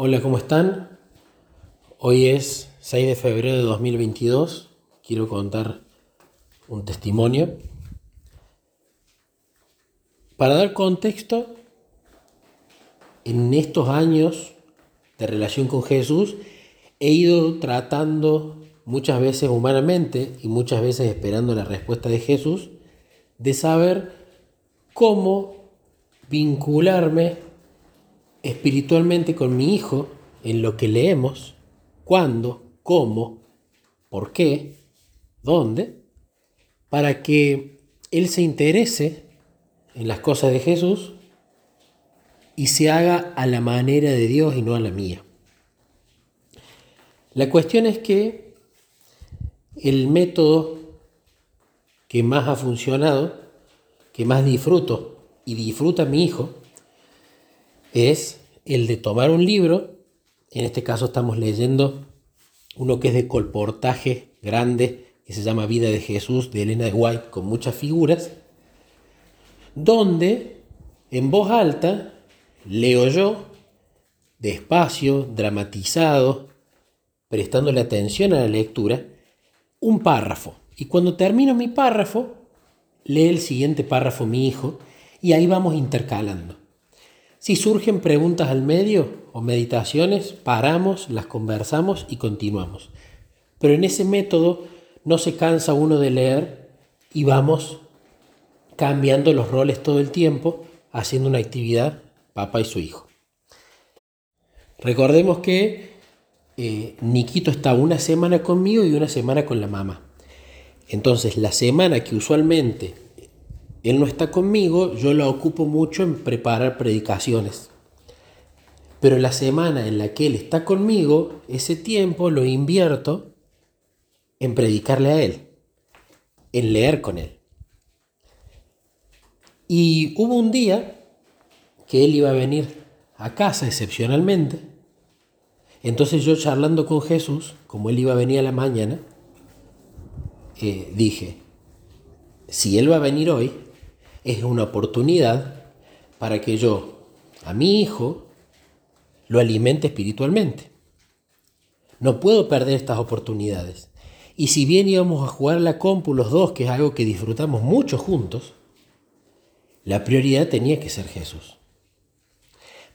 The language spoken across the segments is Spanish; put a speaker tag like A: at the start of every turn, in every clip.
A: Hola, ¿cómo están? Hoy es 6 de febrero de 2022. Quiero contar un testimonio. Para dar contexto, en estos años de relación con Jesús, he ido tratando muchas veces humanamente y muchas veces esperando la respuesta de Jesús, de saber cómo vincularme espiritualmente con mi hijo en lo que leemos, cuándo, cómo, por qué, dónde, para que él se interese en las cosas de Jesús y se haga a la manera de Dios y no a la mía. La cuestión es que el método que más ha funcionado, que más disfruto y disfruta mi hijo, es el de tomar un libro, en este caso estamos leyendo uno que es de colportaje grande, que se llama Vida de Jesús, de Elena de White, con muchas figuras, donde en voz alta leo yo, despacio, dramatizado, prestándole atención a la lectura, un párrafo. Y cuando termino mi párrafo, lee el siguiente párrafo mi hijo, y ahí vamos intercalando. Si surgen preguntas al medio o meditaciones, paramos, las conversamos y continuamos. Pero en ese método no se cansa uno de leer y vamos cambiando los roles todo el tiempo, haciendo una actividad papá y su hijo. Recordemos que eh, Niquito está una semana conmigo y una semana con la mamá. Entonces la semana que usualmente él no está conmigo, yo lo ocupo mucho en preparar predicaciones. Pero la semana en la que Él está conmigo, ese tiempo lo invierto en predicarle a Él, en leer con Él. Y hubo un día que Él iba a venir a casa excepcionalmente. Entonces yo charlando con Jesús, como Él iba a venir a la mañana, eh, dije, si Él va a venir hoy, es una oportunidad para que yo a mi hijo lo alimente espiritualmente. No puedo perder estas oportunidades. Y si bien íbamos a jugar la compu los dos, que es algo que disfrutamos mucho juntos, la prioridad tenía que ser Jesús.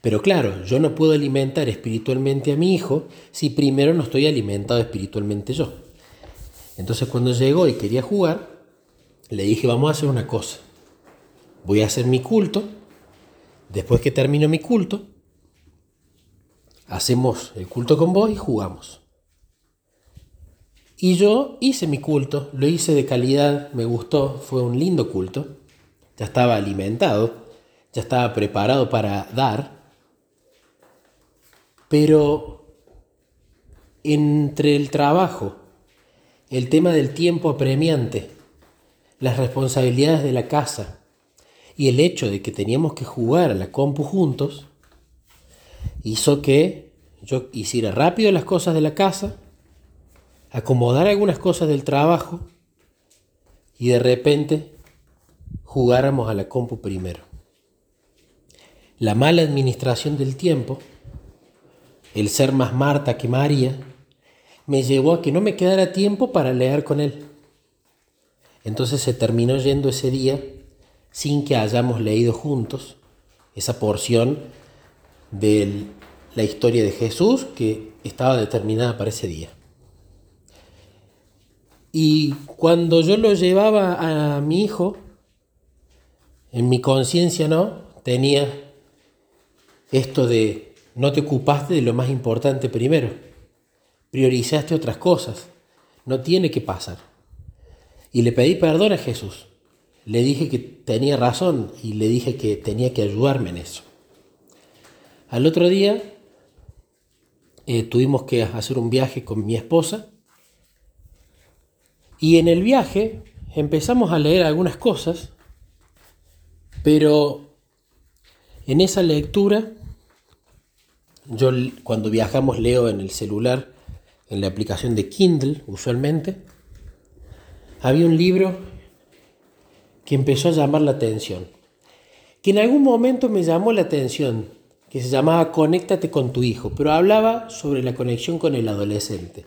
A: Pero claro, yo no puedo alimentar espiritualmente a mi hijo si primero no estoy alimentado espiritualmente yo. Entonces cuando llegó y quería jugar, le dije, vamos a hacer una cosa voy a hacer mi culto, después que termino mi culto, hacemos el culto con vos y jugamos. Y yo hice mi culto, lo hice de calidad, me gustó, fue un lindo culto, ya estaba alimentado, ya estaba preparado para dar, pero entre el trabajo, el tema del tiempo apremiante, las responsabilidades de la casa, y el hecho de que teníamos que jugar a la compu juntos hizo que yo hiciera rápido las cosas de la casa, acomodar algunas cosas del trabajo y de repente jugáramos a la compu primero. La mala administración del tiempo, el ser más Marta que María, me llevó a que no me quedara tiempo para leer con él. Entonces se terminó yendo ese día sin que hayamos leído juntos esa porción de la historia de Jesús que estaba determinada para ese día. Y cuando yo lo llevaba a mi hijo, en mi conciencia no, tenía esto de no te ocupaste de lo más importante primero, priorizaste otras cosas, no tiene que pasar. Y le pedí perdón a Jesús le dije que tenía razón y le dije que tenía que ayudarme en eso. Al otro día eh, tuvimos que hacer un viaje con mi esposa y en el viaje empezamos a leer algunas cosas, pero en esa lectura, yo cuando viajamos leo en el celular, en la aplicación de Kindle usualmente, había un libro que empezó a llamar la atención. Que en algún momento me llamó la atención, que se llamaba Conéctate con tu hijo, pero hablaba sobre la conexión con el adolescente.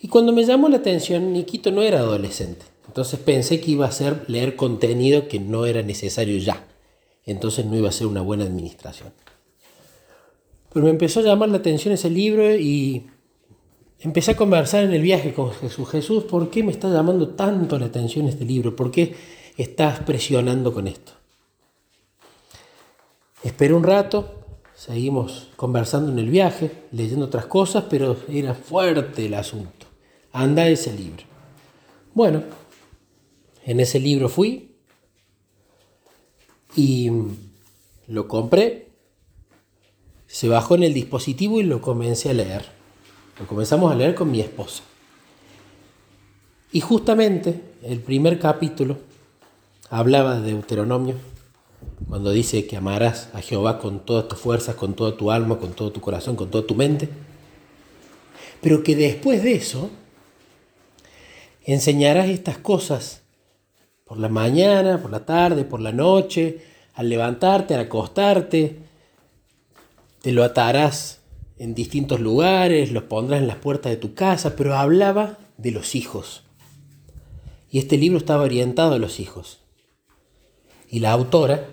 A: Y cuando me llamó la atención, Nikito no era adolescente. Entonces pensé que iba a ser leer contenido que no era necesario ya. Entonces no iba a ser una buena administración. Pero me empezó a llamar la atención ese libro y empecé a conversar en el viaje con Jesús. Jesús, ¿por qué me está llamando tanto la atención este libro? ¿Por qué estás presionando con esto? Esperé un rato, seguimos conversando en el viaje, leyendo otras cosas, pero era fuerte el asunto. Anda ese libro. Bueno, en ese libro fui y lo compré, se bajó en el dispositivo y lo comencé a leer. Lo comenzamos a leer con mi esposa. Y justamente el primer capítulo hablaba de Deuteronomio cuando dice que amarás a Jehová con todas tus fuerzas, con toda tu alma, con todo tu corazón, con toda tu mente, pero que después de eso enseñarás estas cosas por la mañana, por la tarde, por la noche, al levantarte, al acostarte, te lo atarás en distintos lugares, los pondrás en las puertas de tu casa, pero hablaba de los hijos. Y este libro estaba orientado a los hijos. Y la autora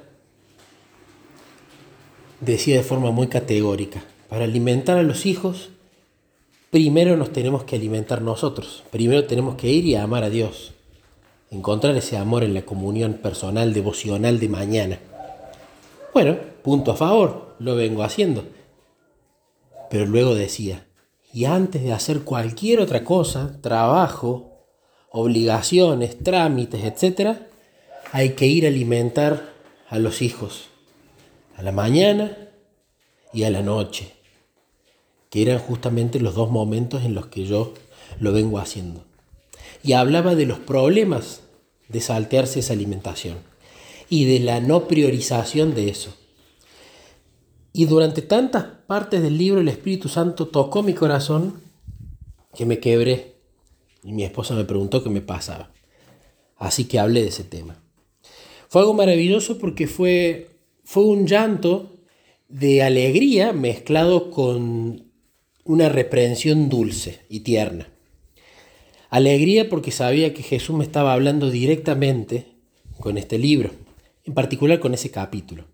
A: decía de forma muy categórica, para alimentar a los hijos, primero nos tenemos que alimentar nosotros, primero tenemos que ir y amar a Dios, encontrar ese amor en la comunión personal, devocional de mañana. Bueno, punto a favor, lo vengo haciendo. Pero luego decía, y antes de hacer cualquier otra cosa, trabajo, obligaciones, trámites, etc., hay que ir a alimentar a los hijos a la mañana y a la noche, que eran justamente los dos momentos en los que yo lo vengo haciendo. Y hablaba de los problemas de saltearse esa alimentación y de la no priorización de eso. Y durante tantas partes del libro el Espíritu Santo tocó mi corazón que me quebré y mi esposa me preguntó qué me pasaba. Así que hablé de ese tema. Fue algo maravilloso porque fue fue un llanto de alegría mezclado con una reprensión dulce y tierna. Alegría porque sabía que Jesús me estaba hablando directamente con este libro, en particular con ese capítulo.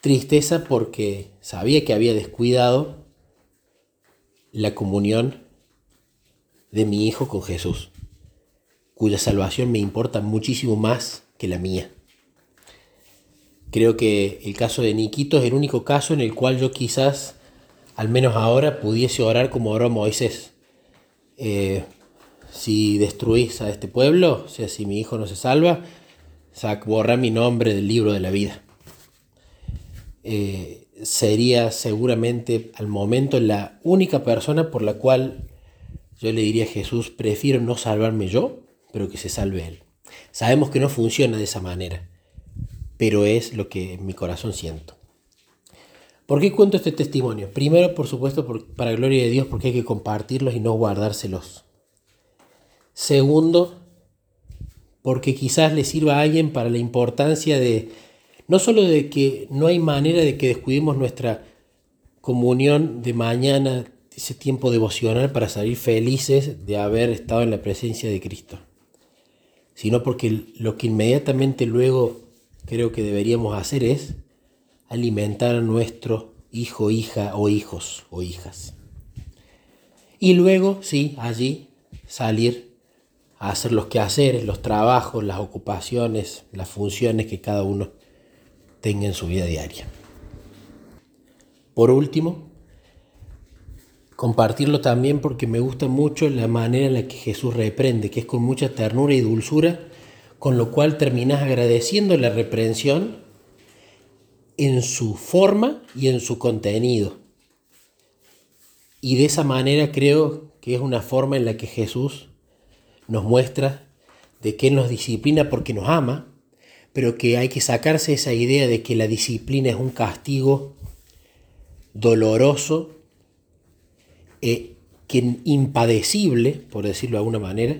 A: Tristeza porque sabía que había descuidado la comunión de mi hijo con Jesús, cuya salvación me importa muchísimo más que la mía. Creo que el caso de Niquito es el único caso en el cual yo quizás, al menos ahora, pudiese orar como oró Moisés. Eh, si destruís a este pueblo, o sea, si mi hijo no se salva, borra mi nombre del libro de la vida. Eh, sería seguramente al momento la única persona por la cual yo le diría a Jesús, prefiero no salvarme yo, pero que se salve él. Sabemos que no funciona de esa manera pero es lo que en mi corazón siento. ¿Por qué cuento este testimonio? Primero, por supuesto, para gloria de Dios, porque hay que compartirlos y no guardárselos. Segundo, porque quizás le sirva a alguien para la importancia de, no solo de que no hay manera de que descuidemos nuestra comunión de mañana, ese tiempo devocional para salir felices de haber estado en la presencia de Cristo, sino porque lo que inmediatamente luego creo que deberíamos hacer es alimentar a nuestro hijo, hija o hijos o hijas. Y luego, sí, allí salir a hacer los quehaceres, los trabajos, las ocupaciones, las funciones que cada uno tenga en su vida diaria. Por último, compartirlo también porque me gusta mucho la manera en la que Jesús reprende, que es con mucha ternura y dulzura con lo cual terminas agradeciendo la reprensión en su forma y en su contenido. Y de esa manera creo que es una forma en la que Jesús nos muestra de que Él nos disciplina porque nos ama, pero que hay que sacarse esa idea de que la disciplina es un castigo doloroso, e que impadecible, por decirlo de alguna manera,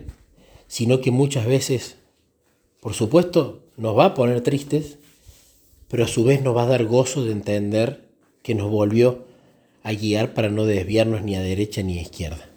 A: sino que muchas veces por supuesto, nos va a poner tristes, pero a su vez nos va a dar gozo de entender que nos volvió a guiar para no desviarnos ni a derecha ni a izquierda.